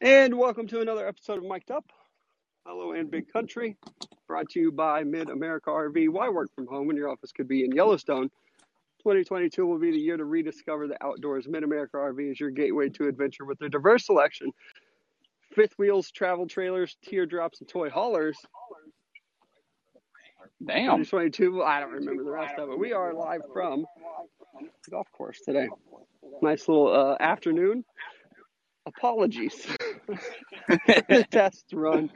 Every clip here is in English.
And welcome to another episode of Mic'd Up. Melo and Big Country, brought to you by Mid America RV. Why work from home when your office could be in Yellowstone? 2022 will be the year to rediscover the outdoors. Mid America RV is your gateway to adventure with their diverse selection fifth wheels, travel trailers, teardrops, and toy haulers. Damn. 2022, I don't remember the rest of it. We are live from the golf course today. Nice little uh, afternoon. Apologies the test run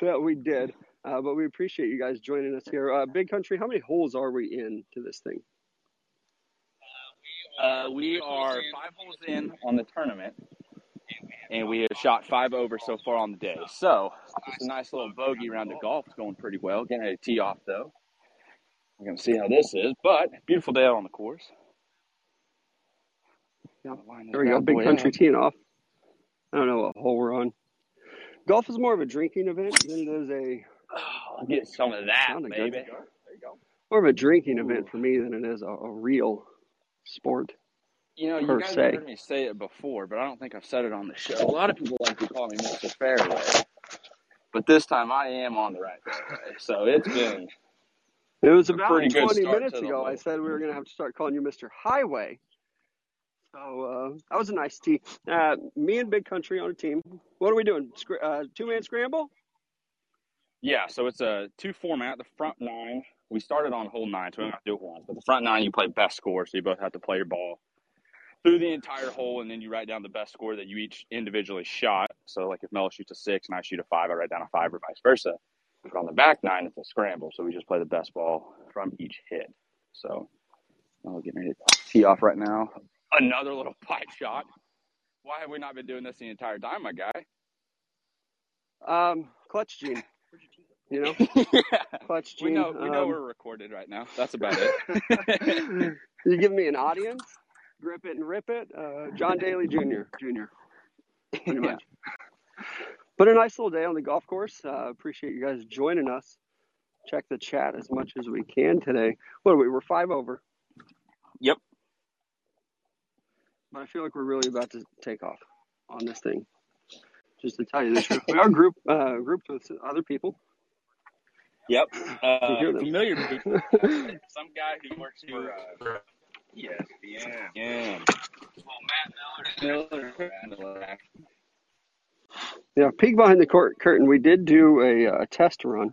that we did. Uh, but we appreciate you guys joining us here. Uh, Big Country, how many holes are we in to this thing? Uh, we are five holes in on the tournament, and we have shot five over so far on the day. So it's a nice little bogey round of golf. It's going pretty well. Getting a tee off though. We're gonna see how this is, but beautiful day out on the course. Yeah. There we go, Big Country teeing off. I don't know what hole we're on. Golf is more of a drinking event than it is a. Oh, get some of that, baby. There you go. More of a drinking event for me than it is a, a real sport. You know, you guys se. have heard me say it before, but I don't think I've said it on the show. A lot of people like to call me Mr. Fairway, but this time I am on the right fairway. So it's been It was A about pretty good 20 start minutes ago. I said we were going to have to start calling you Mr. Highway. So uh, that was a nice tee. Uh, me and Big Country on a team. What are we doing? Scr- uh, two man scramble? yeah. So it's a two format. The front nine, we started on hole nine, so we don't have to do it once. But the front nine, you play best score, so you both have to play your ball through the entire hole, and then you write down the best score that you each individually shot. So like if Mel shoots a six and I shoot a five, I write down a five, or vice versa. But on the back nine, it's a scramble, so we just play the best ball from each hit. So I'll get ready to tee off right now. Another little pipe shot. Why have we not been doing this the entire time, my guy? Um, clutch gene. You know, yeah. clutch We gene. know we know Um, we're recorded right now. That's about it. you give me an audience, grip it and rip it. Uh, John Daly Jr. Jr. Pretty Yeah. much. But a nice little day on the golf course. Uh, appreciate you guys joining us. Check the chat as much as we can today. What are we? We're five over. Yep. But I feel like we're really about to take off on this thing. Just to tell you the truth, we are group uh, grouped with other people. Yep. Uh, You hear them. familiar people. Some guy who works for uh, ESPN. Yeah. Well, Matt Miller. Miller. Yeah, peek behind the court curtain. We did do a uh, test run.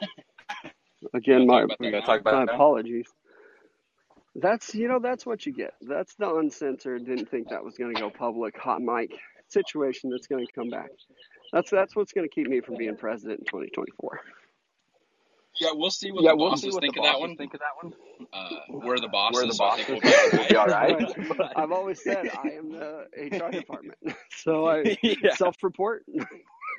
Again, my You my about that. Apologies. That's you know that's what you get. That's the uncensored. Didn't think that was going to go public. Hot mic situation that's going to come back. That's that's what's going to keep me from being president in 2024. Yeah, we'll see what Yeah, the we'll bosses see what think the of that one. Think of that one. Uh, we're the bosses. We're the so I bosses. think so we'll be all We'll right. be all right. Right. I've always said I am the HR department, so I yeah. self-report.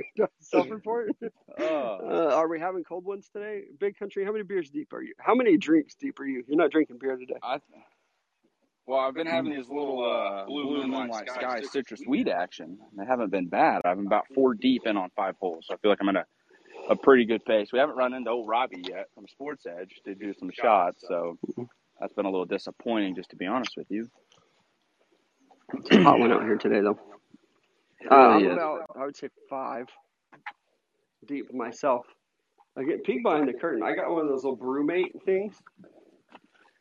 self-report. Oh. Uh, are we having cold ones today? Big country. How many beers deep are you? How many drinks deep are you? You're not drinking beer today. I, well, I've been having these little uh, blue moonlight sky citrus weed action. They haven't been bad. I'm about four deep in on five holes, so I feel like I'm in a, a pretty good pace. We haven't run into old Robbie yet from Sports Edge to do some shots, so that's been a little disappointing, just to be honest with you. It's a hot one out here today, though. Uh, I'm is. about, I would say, five deep myself. I get peek behind the curtain. I got one of those little brewmate things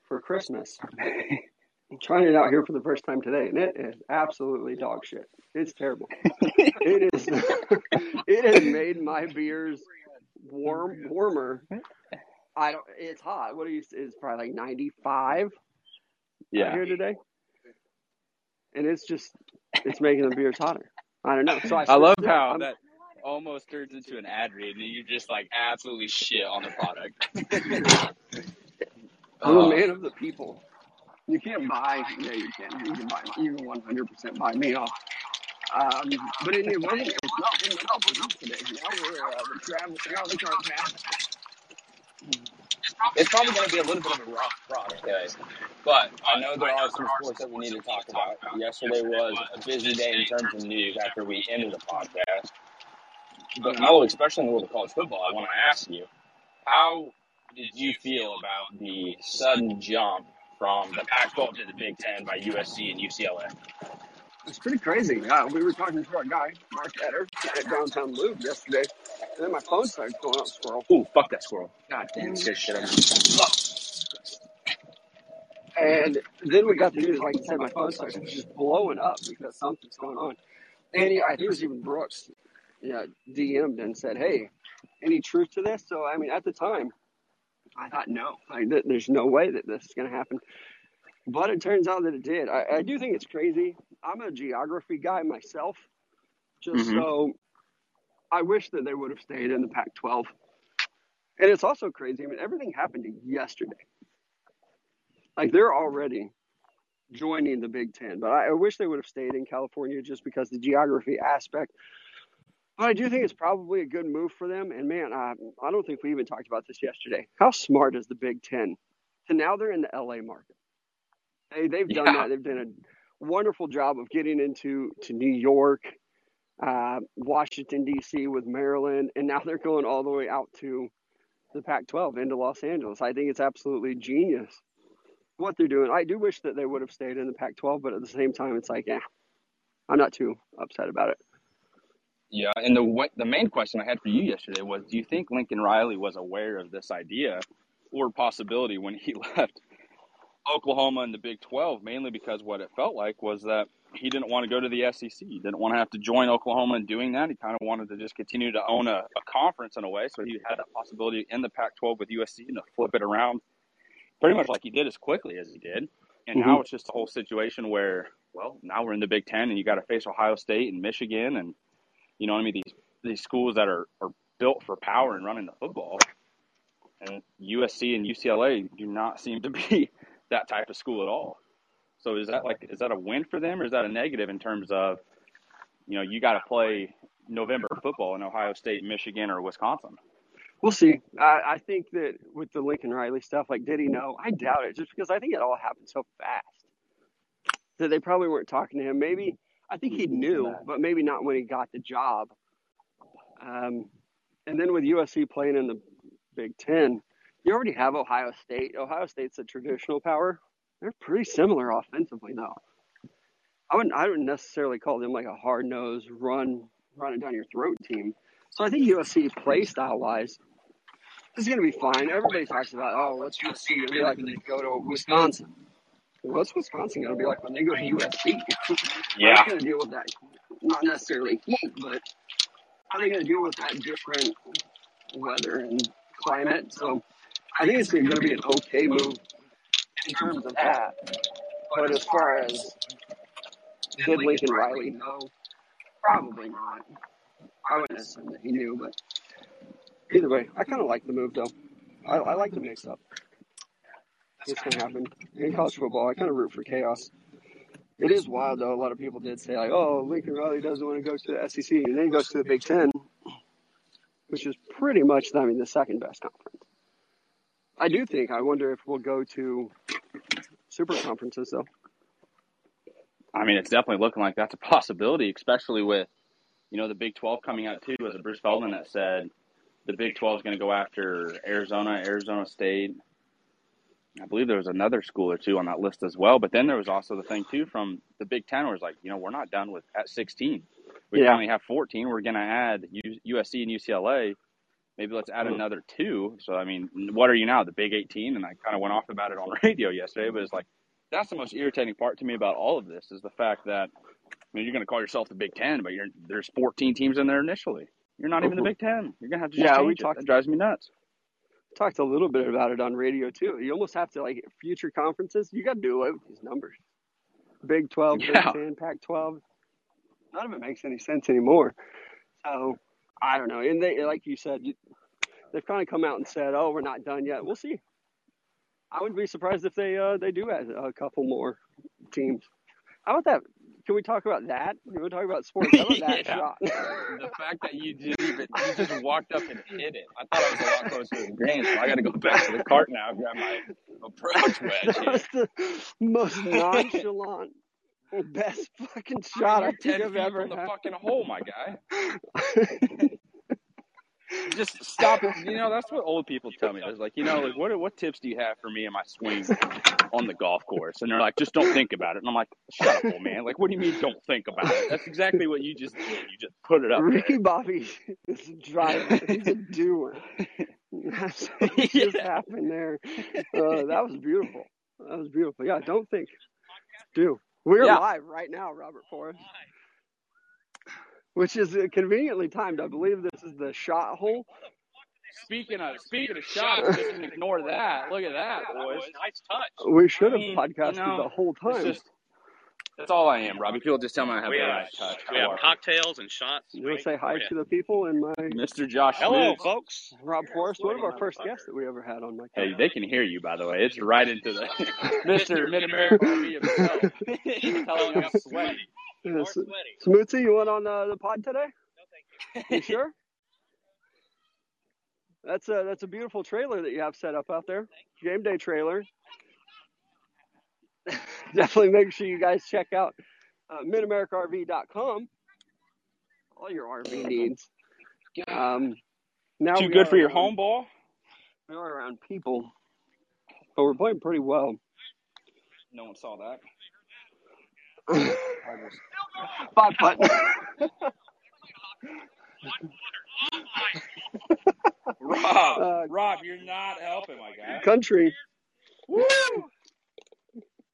for Christmas. I'm trying it out here for the first time today, and it is absolutely dog shit. It's terrible. it is. it has made my beers warm, warmer. I don't. It's hot. What do you? It's probably like 95 Yeah. here today, and it's just it's making the beers hotter. I don't know. So I, I love switched it how I'm- that almost turns into an ad read, and you just like absolutely shit on the product. I'm a Oh. man of the people. You can't buy. Yeah, you can. You can buy. You can 100% buy me off. Um, but in the event, it's not been enough for us today. Now we're uh, the travel, now the cart path. It's probably going to be a little bit of a rough product day, but I know there are some sports that we need to talk about. Yesterday was a busy day in terms of news after we ended the podcast. But Mo, especially in the world of college football, I want to ask you, how did you feel about the sudden jump from the Pac-12 to the Big Ten by USC and UCLA? It's pretty crazy. Yeah, we were talking to our guy, Mark Etter, at Downtown Lube yesterday, and then my phone started going up squirrel. Ooh, fuck that squirrel. God damn, it shit out of me. And then we got the news, like I said, my phone started just blowing up because something's going on. And he, I think it was even Brooks, yeah, DM'd and said, "Hey, any truth to this?" So I mean, at the time, I thought no, like, th- there's no way that this is going to happen. But it turns out that it did. I, I do think it's crazy. I'm a geography guy myself, just Mhm. so I wish that they would have stayed in the Pac-12. And it's also crazy. I mean, everything happened yesterday. Like they're already joining the Big Ten, but I, I wish they would have stayed in California just because the geography aspect. But I do think it's probably a good move for them. And man, I, I don't think we even talked about this yesterday. How smart is the Big Ten? So now they're in the LA market. They, they've done Yeah. that. They've done a wonderful job of getting into to New York, uh, Washington D.C. with Maryland, and now they're going all the way out to the Pac-12 into Los Angeles. I think it's absolutely genius what they're doing. I do wish that they would have stayed in the Pac-12, but at the same time, it's like, yeah, I'm not too upset about it. Yeah, and the what, the main question I had for you yesterday was, do you think Lincoln Riley was aware of this idea or possibility when he left Oklahoma and the Big 12? Mainly because what it felt like was that he didn't want to go to the SEC. He didn't want to have to join Oklahoma in doing that. He kind of wanted to just continue to own a, a conference in a way, so he had that possibility in the Pac-12 with USC and to flip it around pretty much like he did as quickly as he did. And now mm-hmm. it's just a whole situation where, well, now we're in the Big Ten and you got to face Ohio State and Michigan and you know what I mean these these schools that are, are built for power and running the football. And USC and UCLA do not seem to be that type of school at all. So is that like is that a win for them or is that a negative in terms of you know you got to play November football in Ohio State, Michigan, or Wisconsin? We'll see. I, I think that with the Lincoln Riley stuff, like, did he know? I doubt it, just because I think it all happened so fast that they probably weren't talking to him. Maybe I think he knew, but maybe not when he got the job. Um, and then with USC playing in the Big Ten, you already have Ohio State. Ohio State's a traditional power. They're pretty similar offensively, though. I wouldn't. I wouldn't necessarily call them like a hard nosed run, run it down your throat team. So I think USC play style wise is going to be fine. Everybody talks about, oh, what's USC going to be like when they go to Wisconsin? What's Wisconsin going to be like when they go to USC? Yeah. Going to deal with that, not necessarily heat, but how are they going to deal with that different weather and climate? So I think it's going to be an okay move in terms of that. But as far as did Lincoln Riley know? Probably not. I wouldn't assume that he knew, but either way, I kind of like the move though. I, I like the mix up. It's gonna happen in college football. I kind of root for chaos. It is wild though. A lot of people did say like, "Oh, Lincoln Riley doesn't want to go to the SEC," and then he goes to the Big Ten, which is pretty much, I mean, the second best conference. I do think. I wonder if we'll go to super conferences though. I mean, it's definitely looking like that's a possibility, especially with, you know, the Big 12 coming out too. Was it Bruce Feldman that said the Big 12 is going to go after Arizona, Arizona State? I believe there was another school or two on that list as well. But then there was also the thing too from the Big 10 where it's like, you know, we're not done with at 16. We Yeah. only have 14. We're going to add USC and UCLA. Maybe let's add another two. So, I mean, what are you now? The Big 18? And I kind of went off about it on radio yesterday, but it's like, that's the most irritating part to me about all of this is the fact that I mean, you're going to call yourself the Big Ten, but you're, there's 14 teams in there initially. You're not even the Big Ten. You're going to have to just Yeah, we it. talked- That drives me nuts. talked a little bit about it on radio too. You almost have to like future conferences. You got to do away with these numbers. Big Twelve, Yeah. Big Ten, Pac twelve. None of it makes any sense anymore. So I don't know. And they, like you said, you, they've kind of come out and said, "Oh, we're not done yet. We'll see." I wouldn't be surprised if they uh, they do add a couple more teams. How about that? Can we talk about that? You want to talk about sports? How about that Yeah. shot? the fact that you didn't even, you just walked up and hit it. I thought I was a lot closer to the green, so I got to go back to the cart now and grab my approach wedge that was the most nonchalant, best fucking shot I You're think 10 I've feet ever from the had. fucking hole, my guy. Just stop. It. You know, that's what old people tell me. It's like, you know, like what what tips do you have for me and my swing on the golf course? And they're like, just don't think about it. And I'm like, shut up, old man. Like, what do you mean don't think about it? That's exactly what you just did. You just put it up. Ricky Bobby is a driver. He's a doer. That's what just yeah. happened there. Uh, that was beautiful. That was beautiful. Yeah, don't think. Do. We're Yeah. live right now, Robert Forrest. Which is uh, conveniently timed. I believe this is the shot hole. Speaking of speaking of shots, just ignore that. Look at that, boys. Nice touch. We should have I mean, podcasted you know, the whole time. just that's all I am, Robbie. People just tell me I have We the have, right touch. we have cocktails and shots. You want to say hi to the people and my? Mr. Josh Hello, Smith. folks. Rob Forrest, one of our first guests that we ever had on my Hey, they can hear you, by the way. It's right into the Mr. Mid America himself. Telling me I'm sweaty. You are Yes. sweaty. Smoothie, you went on uh, the pod today? No, thank you. You sure? That's a that's a beautiful trailer that you have set up out there. Game day trailer. Definitely make sure you guys check out uh, midamericarv.com. All your RV needs. Um, now Too good for your around- home ball? We are around people, but we're playing pretty well. No one saw that. Five putt. Rob, Uh, Rob, you're not helping, my guy. Country. Woo!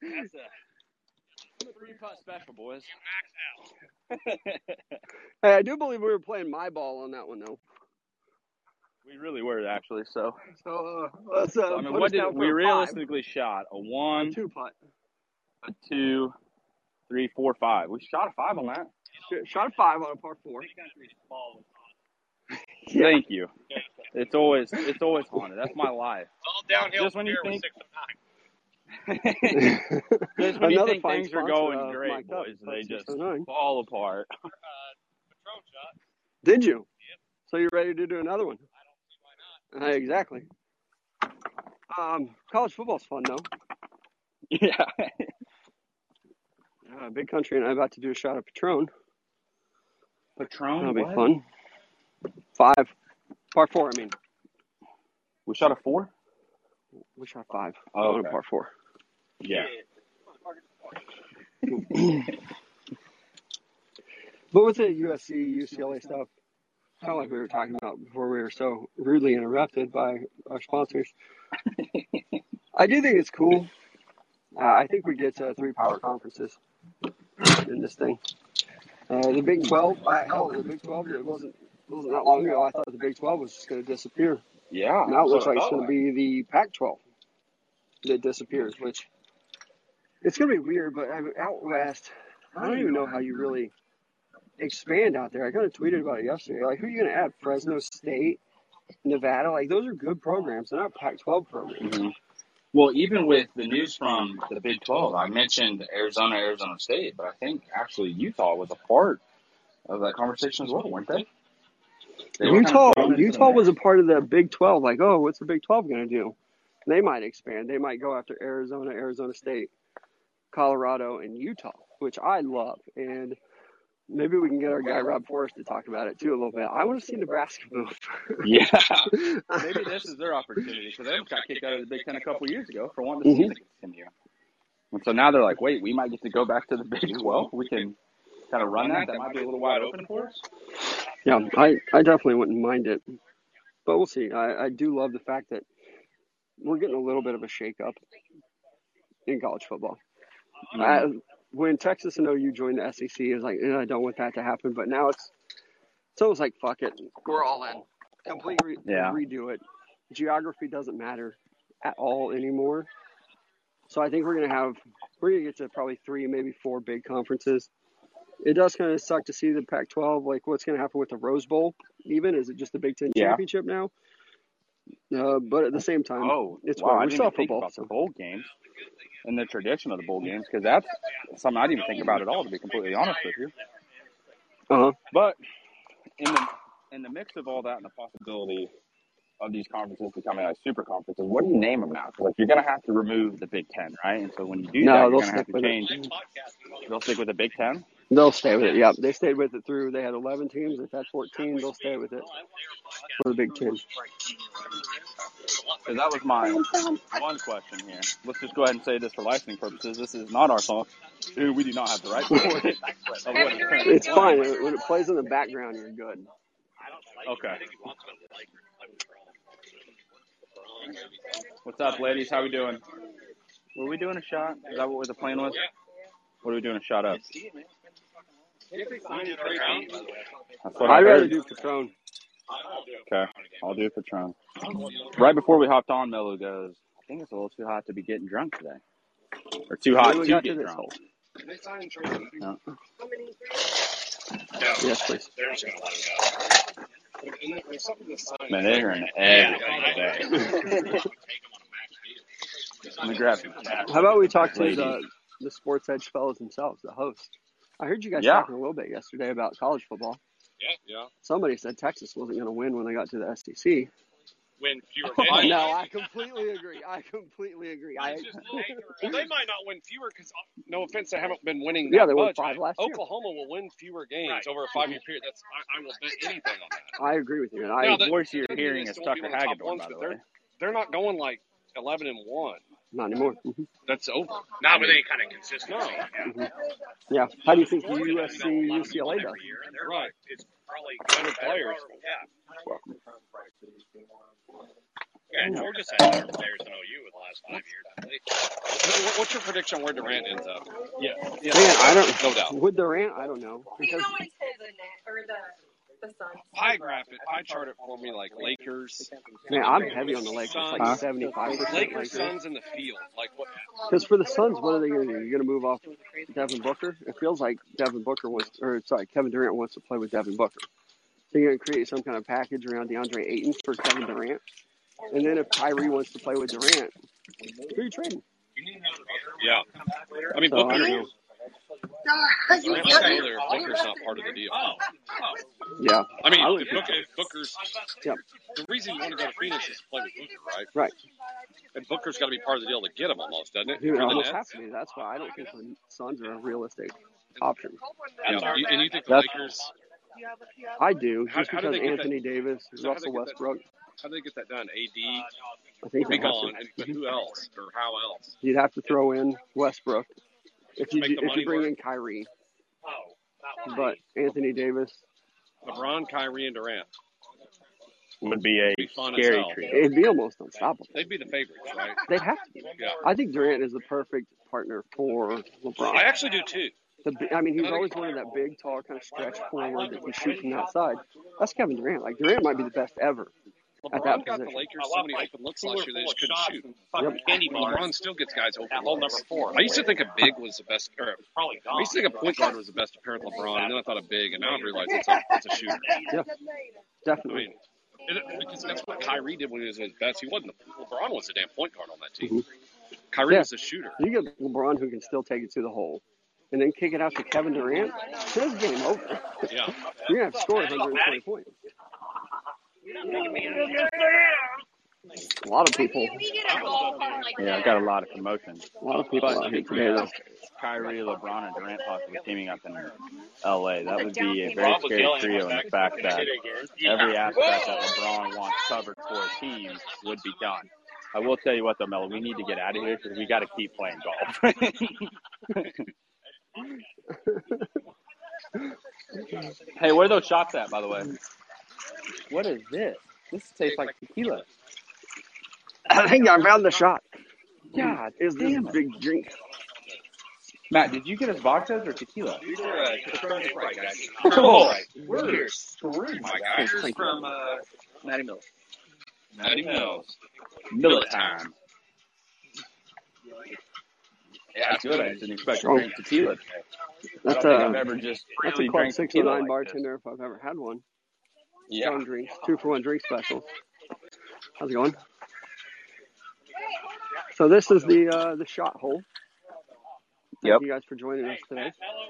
That's a three putt special, boys. Hey, I do believe we were playing my ball on that one though. we really were actually. So, So uh, let's uh, I mean, what did we a five. realistically shot? A one, two putt. a two, three, four, five. We shot a five on that. Shot a five on a par four. Yeah. Thank you. It's always it's always haunted. That's my life. It's all downhill Just from when you here with think- six and nine. Just when you Another think fine things are going of great, Mike Up, they just fall apart. Uh, Did you? So you're ready to do another one? I don't see why not. Uh, exactly. Um, college football's fun though. Yeah. Uh, Big Country and I'm about to do a shot of Patron. Patron. That'll be what? fun. Five, par four. I mean, We shot a four. we shot five. on okay. a par four. Yeah. But with the USC, UCLA stuff, kind of like we were talking about before we were so rudely interrupted by our sponsors. I do think it's cool. Uh, I think we get to three power conferences in this thing. Uh, the Big 12, I, hell, the Big 12, it wasn't, it wasn't that long ago. I thought the Big 12 was just going to disappear. Yeah. Now it looks like it's going to be the Pac 12 that disappears, which it's going to be weird, but I mean, out west, I don't even know how you really expand out there. I kind of tweeted about it yesterday. Like, who are you going to add? Fresno State, Nevada? Like, those are good programs. They're not Pac 12 programs. Mhm. Well, even with the news from the Big 12, I mentioned Arizona, Arizona State, but I think actually Utah was a part of that conversation as well, weren't they? They were kind of Utah, Utah was a part of the Big 12. Like, oh, what's the Big 12 going to do? They might expand. They might go after Arizona, Arizona State, Colorado, and Utah, which I love. And maybe we can get our guy Rob Forrest to talk about it too a little bit. I want to see Nebraska move. Yeah. Maybe this is their opportunity because they got kicked out of the Big Ten a couple years ago for wanting to Mhm. season continue. And so now they're like, wait, we might get to go back to the Big 12. We can kind of run that. That might be a little wide open for us. Yeah, I, I definitely wouldn't mind it. But we'll see. I, I do love the fact that we're getting a little bit of a shakeup in college football. I, when Texas and OU joined the SEC, it was like, eh, I don't want that to happen. But now it's it's almost like, fuck it. We're all in. Complete re- Yeah. redo it. Geography doesn't matter at all anymore. So I think we're going to have, we're going to get to probably three, maybe four big conferences it does kind of suck to see the Pac-12. Like, what's going to happen with the Rose Bowl? Even is it just the Big Ten Yeah. championship now? Uh, but at the same time, Oh, it's wow! We're didn't still even think football, about so- the bowl games and the tradition of the bowl games because that's something I didn't even think about at all. To be completely honest with you, uh-huh. but in the in the mix of all that and the possibility of these conferences becoming like super conferences, what do you name them now? Because like you're gonna have to remove the Big Ten, right? And so when you do No, that, you're gonna have to with it. change. They'll stick with the Big Ten. They'll stay with it. Yep, they stayed with it through. They had 11 teams. They've had 14. They'll stay with it for the Big Ten. So that was my one question here. Let's just go ahead and say this for licensing purposes. This is not our song. We do not have the right to record it. Of what is currently It's fine when it plays in the background. You're good. Okay. What's up, ladies? How we doing? Were we doing a shot? Is that what the plan was? What are we doing a shot of? That's what I I'd rather do Patron. Okay, I'll do Patron. Right before we hopped on, Mello goes, I think it's a little too hot to be getting drunk today. Or too hot we to got to get this drunk. hole. No. Yes, please. Man, they're hearing everything today. Let me grab some cash. How about we talk to the the Sports Edge fellows themselves, the hosts? I heard you guys Yeah. talking a little bit yesterday about college football. Yeah, yeah. Somebody said Texas wasn't going to win when they got to the SEC. Win fewer games. no, I completely agree. I completely agree. I, It's just- well, they might not win fewer because, no offense, they haven't been winning. Yeah, that they won five last year. Oklahoma will win fewer games over a five-year period. That's I, I will bet anything on that. I agree with you. And I, Now, The the- voice you're hearing is Tucker one of the top Hagedorn, by the way. They're not going like eleven and one. Not anymore. Mhm. That's over. Not with any kind of consistency. No. Yeah. How do you think the USC UCLA does? Right. It's probably Better players. Yeah. Yeah, Georgia's had better players than OU in the last five years. I believe. What's your prediction on where Durant ends up? Yeah. Yeah. Man, I don't. No doubt. With Durant, I don't know You because always hold the net or the the Suns. Pie graph it. Pie chart it for me like Lakers. man, I'm heavy on the Lakers, Suns. like 75 percent Lakers, Lakers. Suns in the field. Like what? Because for the Suns, what are they going to do? You're going to move off Devin Booker? It feels like Devin Booker wants, or sorry, Kevin Durant wants to play with Devin Booker. So you're going to create some kind of package around DeAndre Ayton for Kevin Durant. And then if Kyrie wants to play with Durant, who are you trading? Yeah. I mean, So Booker. don't know. Durant's not there. Booker's not part of the deal. Oh. Yeah, I mean, I if Booker, if Booker's Yep. the reason you want to go to Phoenix is to play with Booker, right? right. And Booker's got to be part of the deal to get him almost, doesn't it? He would almost Nets? have to be. That's why I don't think the Suns are a realistic option. Yeah. You- And you think the That's- Lakers? I do, just how do because they get that- Anthony Davis, so how do Russell get that- Westbrook, How do they get that done? AD I think they have gone, to. and, but who else or how else? You'd have to throw in Westbrook if you if you bring work. in Kyrie, Oh, but Anthony Davis, LeBron, Kyrie, and Durant. Would be a Be fun as scary hell. treat. it'd be almost unstoppable. They'd be the favorites, right? They'd have to be. Yeah. I think Durant is the perfect partner for LeBron. I actually do too. The, I mean, he's was always wanted that big, tall, kind of stretch forward that can shoot from that side. That's Kevin Durant. Like Durant might be the best ever. At that LeBron got the. Lakers so many open looks last year they just couldn't shoot. Yep. candy bars. LeBron still gets guys open. At hole number four. I used to think a big was the best. Or, Probably I used to think a point guard was the best apparent LeBron, and then I thought a big, and now I realize it's a, it's a shooter. Yeah, I mean, it, because that's what Kyrie did when he was at his best. He wasn't. LeBron was the damn point guard on that team. Mm-hmm. Kyrie Yeah. was a shooter. You get LeBron who can still take it to the hole, and then kick it out to Kevin Durant. It's game over. Yeah. You're gonna have to score 120 points. A lot of people, Yeah, I got a lot of commotion. a lot of people out here today. we Though. have Kyrie, LeBron, and Durant possibly teaming up in LA, that would be a very scary trio in the fact that every aspect that LeBron wants covered for a team would be done. I will tell you what though, Melo, we need to get out of here because we got to keep playing golf. hey, where are those shots at, by the way? What is this? This tastes like tequila. I think I found the shot. God, Is this damn it. big drink? Matt, did you get us vodkas or tequila? These are uh, Patron Sprite, guys. Oh, We're screwed, my guy. Thank Here's from uh, Matty Mills. Matty Mills. Millet time. Yeah, That's good. I didn't expect to Oh. drink tequila. today. I That's don't think a I've ever just that's a really Club drank 609 tequila like this. bartender if I've ever had one. Yeah. Stone drinks, two for one drink special. How's it going? So this is the uh, the shot hole. Thank Yep. you guys for joining us today. Hello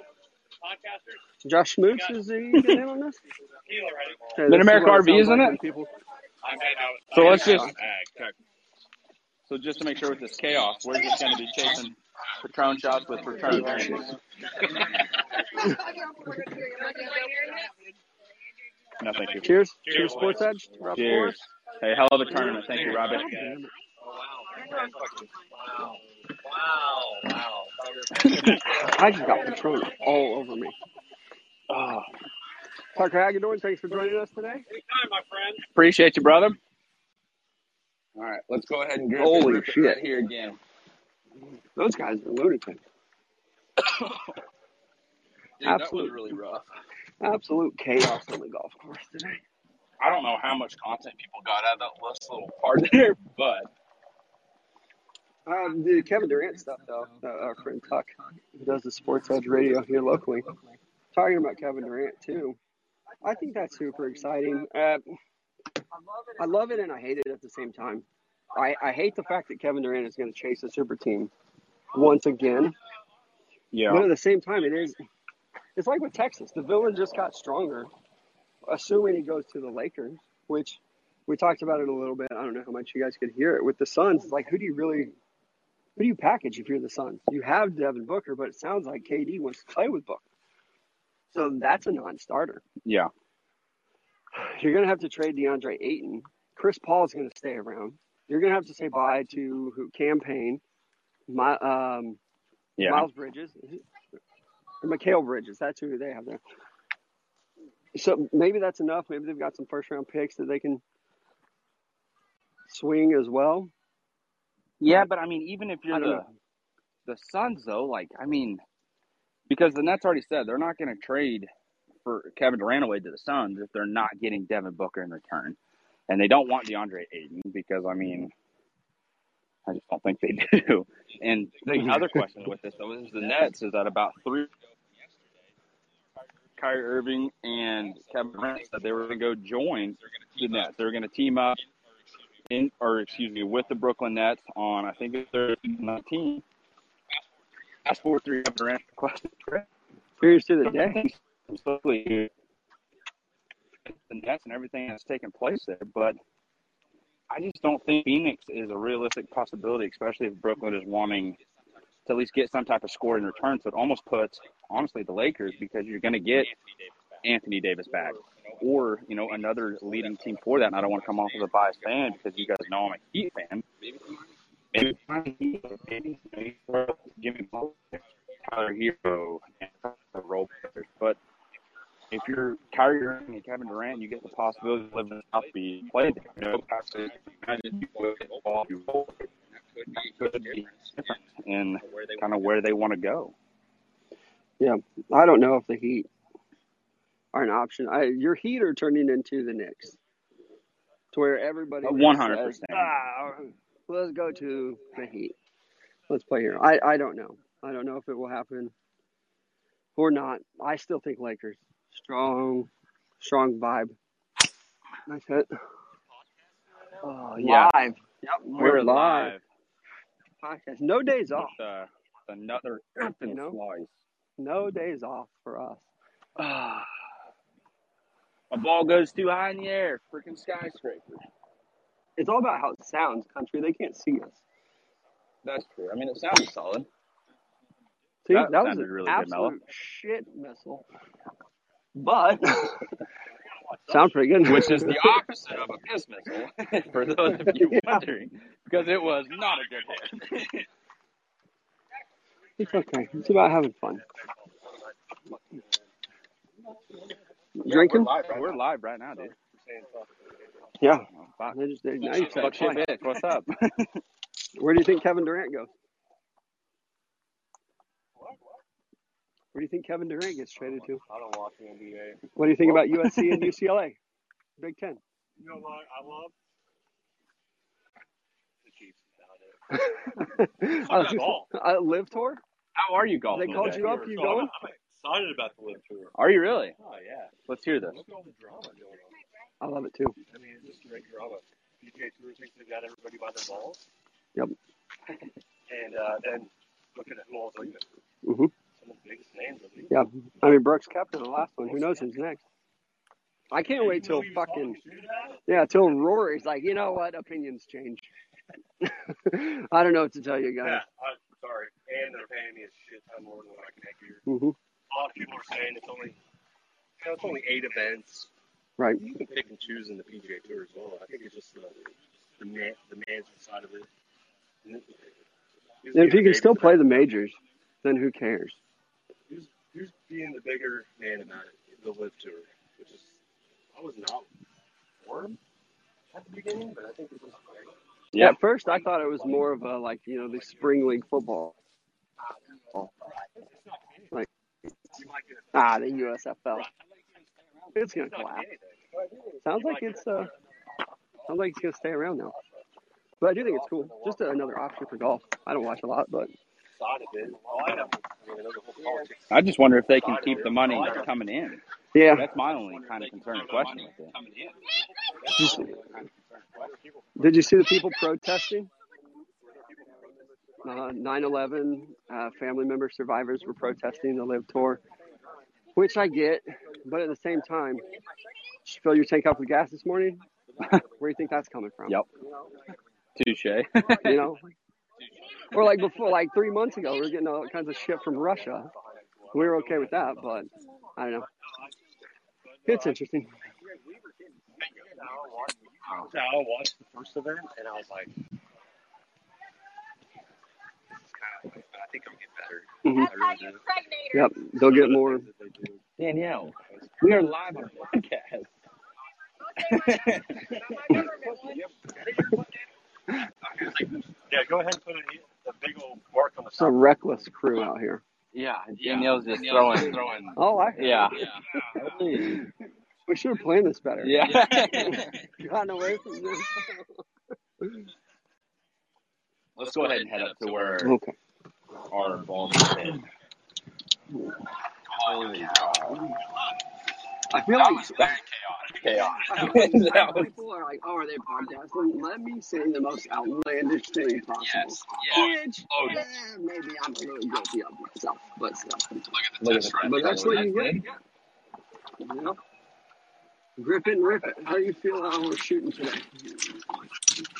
podcasters. Josh Smoots is he getting in on this? Tequila ready. Okay, Mid America RV, isn't like it? People, I may know. So let's just so just to make sure with this chaos, we're just going to be chasing Patron shots with Patron drinks. No, thank you. Cheers. Cheers, Sports Edge. Rob Cheers. Hey, hell of a tournament. Thank you, Robbie. Wow. Wow. Wow. I just got Patron all over me. Oh, Tucker Hagedorn, thanks for joining us today. Anytime, my friend. appreciate you, brother. All right, let's go ahead and get Holy it, shit. right here again. Those guys are lunatics. Dude, that was really rough. Absolute chaos on the golf course today. I don't know how much content people got out of that last little part there, but Um, the Kevin Durant stuff, though, uh, our friend Tuck, who does the Sports Edge radio here locally, talking about Kevin Durant too. I think that's super exciting. Uh, I love it and I hate it at the same time. I, I hate the fact that Kevin Durant is going to chase a super team once again, yeah, but at the same time, it is. It's like with Texas. The villain just got stronger, assuming he goes to the Lakers, which we talked about it a little bit. I don't know how much you guys could hear it. With the Suns, it's like who do you really, who do you package if you're the Suns? You have Devin Booker, but it sounds like KD wants to play with Booker, so that's a non-starter. yeah, You're going to have to trade DeAndre Ayton. Chris Paul is going to stay around. You're going to have to say bye to who? Cam Payne, my um, yeah. Miles Bridges, Mikal Bridges. That's who they have there. So maybe that's enough. Maybe they've got some first round picks that they can swing as well. Yeah, but I mean, even if you're the know. the Suns, though, like I mean, because the Nets already said they're not going to trade for Kevin Durant away to the Suns if they're not getting Devin Booker in return, and they don't want DeAndre Ayton because I mean, I just don't think they do. And the mm-hmm. other question with this though is the Nets is that about three. Kyrie Irving and Kevin Durant said they were going to go join the Nets. They were going to team up in, or excuse me, with the Brooklyn Nets on I think it's their 19. Fast forward three Kevin Durant requested. Here's to the day. Supposedly, the Nets and everything that's taken place there, but I just don't think Phoenix is a realistic possibility, especially if Brooklyn is wanting to at least get some type of score in return. So it almost puts, honestly, the Lakers because you're going to get Anthony Davis back, or you know another leading team for that. And I don't want to come off as a biased fan because you guys know I'm a Heat fan. Maybe Jimmy Butler, Tyler Herro, and role players. But if you're Kyrie Irving and Kevin Durant, you get the possibility of living in South Beach, play there. You know, actually, imagine people with the ball, you roll. Could be different in kind of where they want to go. Yeah, I don't know if the Heat are an option. I, your Heat are turning into the Knicks, to where everybody Uh, 100%. ah, let's go to the Heat. Let's play here. I, I don't know. I don't know if it will happen or not. I still think Lakers. Strong, strong vibe. Nice hit. Oh, Yeah. live. Yep, We're live Podcast. No days off. uh, another effing slice. No days off for us. A ball goes too high in the air. Freaking skyscraper. It's all about how it sounds, country. They can't see us. That's true. I mean, it sounds solid. See, That that, was an really good, absolute shit missile. But sound pretty good. Which is the opposite of a piss missile, for those of you Yeah. wondering, because it was not a good hit. It's okay. It's about having fun. Drinking? We're live, we're live right now, dude. Yeah. Oh, fuck. They just, they, now you Fuck shit, bitch. What's up? Where do you think Kevin Durant goes? Where do you think Kevin Durant gets traded to? I don't watch the NBA. What do you think about USC and UCLA? Big Ten. You know what I love? The Chiefs down there. I was Fuck that ball. just- uh, LIV Tour? How are you golfing? They called today? you up? You So going? I'm, I'm excited about the LIV Tour. Are you really? Oh yeah. Let's hear this. Look at all the drama going on. I love it too. I mean, it's just great drama. PGA Tour thinks they've got everybody by their balls. Yep. and uh, then looking at who all's leaving. hmm Some of the biggest names leaving. Yeah. I mean, Brooks kept the last one. Who knows who's next? I can't wait till Even though he was fucking talking shit about it, yeah, till Rory's like, you know what? Opinions change. I don't know what to tell you Yeah, guys. I'm sorry. and they're paying me a shit ton more than what I can make here. hmm A lot of people are saying it's only, you know, it's only eight events. Right. You can pick and choose in the PGA Tour as well. I think it's just the the, man, the management side of it. And And if you can still play the majors, then who cares? Who's being the bigger man about it? The LIV Tour, which is I was not warm at the beginning, but I think it was great. Yeah. At first, I thought it was more of a like you know the spring league football. Like ah, the USFL. It's gonna collapse. Sounds like it's uh, sounds like it's gonna stay around now. But I do think it's cool. Just another option for golf. I don't watch a lot, but Thought it did. All I know, I mean, I the whole politics. I just wonder if they can keep the money coming in. yeah. That's my only kind of concern and question with it. Did you see- Did you see the people protesting? Uh, 9/11 uh, family member survivors were protesting the LIV Tour, which I get, but at the same time, did you fill your tank up with gas this morning? Where do you think that's coming from? Yep. Touche. You know, or like before, like three months ago, we were getting all kinds of shit from Russia. We were okay with that, but I don't know. It's interesting. So I watched the first event and I was like, this is kind of, I think it'll get better. Mhm. I really do. Yep, they'll get more. That they do. Danielle, we are live on podcast. Yeah, go ahead and put a, a big old mark on the It's a top. reckless crew out here. Yeah, Danielle's just throwing, throwing. Oh, I Yeah. We should have planned this better. Yeah. Gotten away from this. Let's go ahead and head up to where Okay. our ball is hit. Holy cow. I feel like Chaos. I feel like That was- people are like, "Oh, are they podcasting?" Let me say the most outlandish thing possible. Yes. Yeah. Which, Oh, eh, maybe I'm a little guilty of myself, but still. Look at the But that's what you get. You know? Grip it and rip it. How do you feel how we're shooting today?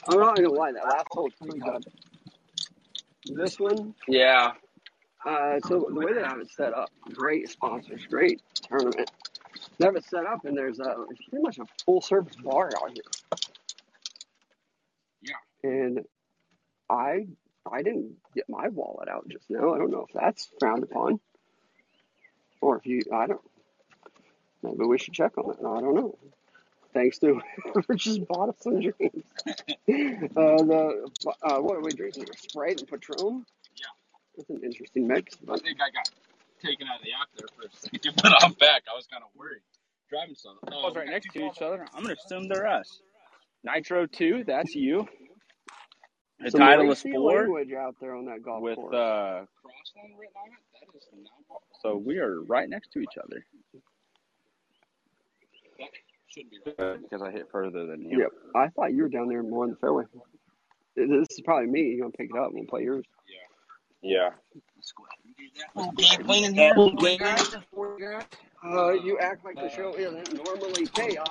I'm not gonna lie, that last hole's pretty good. This one, Yeah. uh, so the way they have it set up, great sponsors, great tournament. Have it set up, and there's a pretty much a full service bar out here. Yeah. And I I didn't get my wallet out just now. I don't know if that's frowned upon, or if you I don't. Maybe we should check on it. I don't know. Thanks to whoever just bought us some drinks. Uh, the uh, what are we drinking? Sprite and Patron. Yeah. That's an interesting mix. I think I got taken out of the app there for a second, but I'm back. I was kind of worried. Driving some. Oh, was right next to each other. I'm gonna assume they're us. Nitro two, that's you. The some title is racy four language out there on that golf with course. uh crossland written on it. That is not. So we are right next to each other. That shouldn't be right because I hit further than you. Yep. I thought you were down there more in the fairway. This is probably me. You're gonna pick it up and we'll play yours? Yeah. Yeah. Uh, you act like the show isn't normally chaos.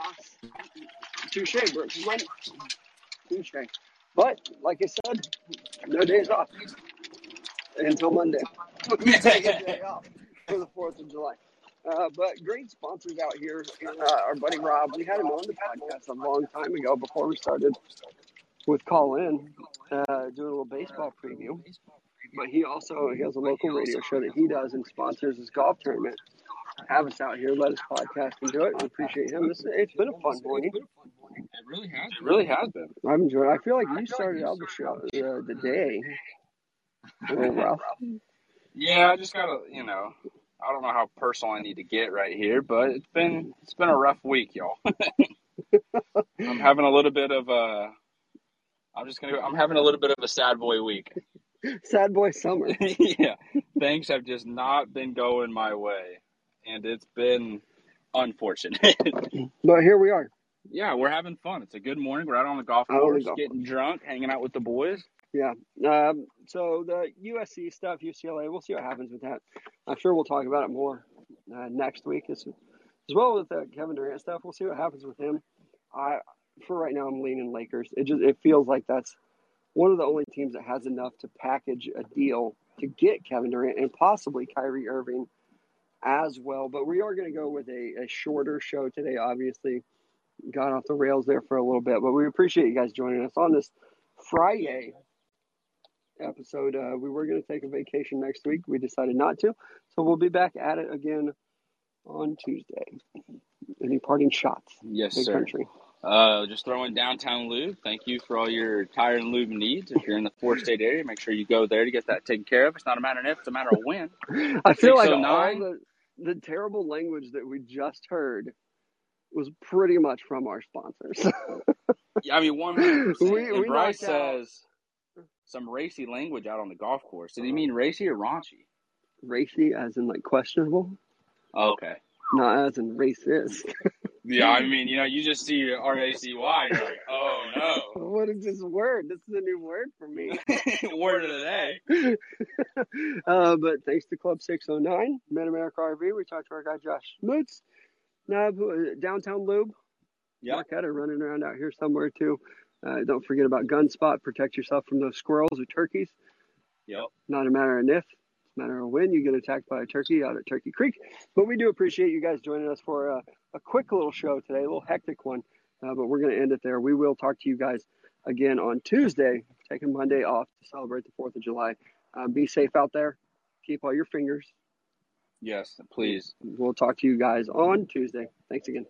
Touche, Brooks. Touche. But like I said, no days off until Monday. we take a day off for the Fourth of July. Uh, but great sponsors out here. Uh, our buddy Rob, we had him on the podcast a long time ago before we started with Callin, uh, doing a little baseball preview. But he also he has a local radio show that he does and sponsors his golf tournament. Have us out here, let us podcast and do it. We appreciate him. This, it's been a fun morning. It really has. It really has been. I've enjoyed. it. I feel like you started out the show uh, the day little. Yeah, I just gotta, you know, I don't know how personal I need to get right here, but it's been it's been a rough week, y'all. I'm having a little bit of a. I'm just gonna. I'm having a little bit of a sad boy week. Sad boy summer. yeah, things have just not been going my way, and it's been unfortunate. But here we are. yeah, we're having fun. It's a good morning. We're out on the golf on the course, golf getting drunk, hanging out with the boys. Yeah. Um, so the USC stuff, UCLA, we'll see what happens with that. I'm sure we'll talk about it more uh, next week as, as well with the Kevin Durant stuff. We'll see what happens with him. I for right now, I'm leaning Lakers. It just it feels like that's one of the only teams that has enough to package a deal to get Kevin Durant and possibly Kyrie Irving as well. But we are going to go with a, a shorter show today, obviously. Got off the rails there for a little bit, but we appreciate you guys joining us on this Friday episode. Uh, we were going to take a vacation next week. We decided not to. So we'll be back at it again on Tuesday. Any parting shots? Yes, Big sir. country. Uh, just throwing downtown lube. Thank you for all your tire and lube needs. If you're in the four state area, make sure you go there to get that taken care of. It's not a matter of if, it's a matter of when. I feel like all the, the terrible language that we just heard was pretty much from our sponsors. Yeah, I mean, one hundred percent. We- we Bryce knocked out- says some racy language out on the golf course. Did he mean racy or raunchy? Racy, as in like questionable, okay. not as in racist. Yeah, I mean, you know, you just see R A C Y, you're like, oh no. what is this word? This is a new word for me. Word of the day. uh, but thanks to Club 609, Mid America RV, we talked to our guy Josh Smoots. Now, uh, downtown Lube, Yep. Marquetta running around out here somewhere too. Uh, don't forget about Gunspot. Protect yourself from those squirrels or turkeys. Yep. Not a matter of if, it's a matter of when you get attacked by a turkey out at Turkey Creek. But we do appreciate you guys joining us for a, a quick little show today, a little hectic one. Uh, but we're going to end it there. We will talk to you guys again on Tuesday, taking Monday off to celebrate the 4th of July. Uh, be safe out there. Keep all your fingers. Yes, please. We'll talk to you guys on Tuesday. Thanks again.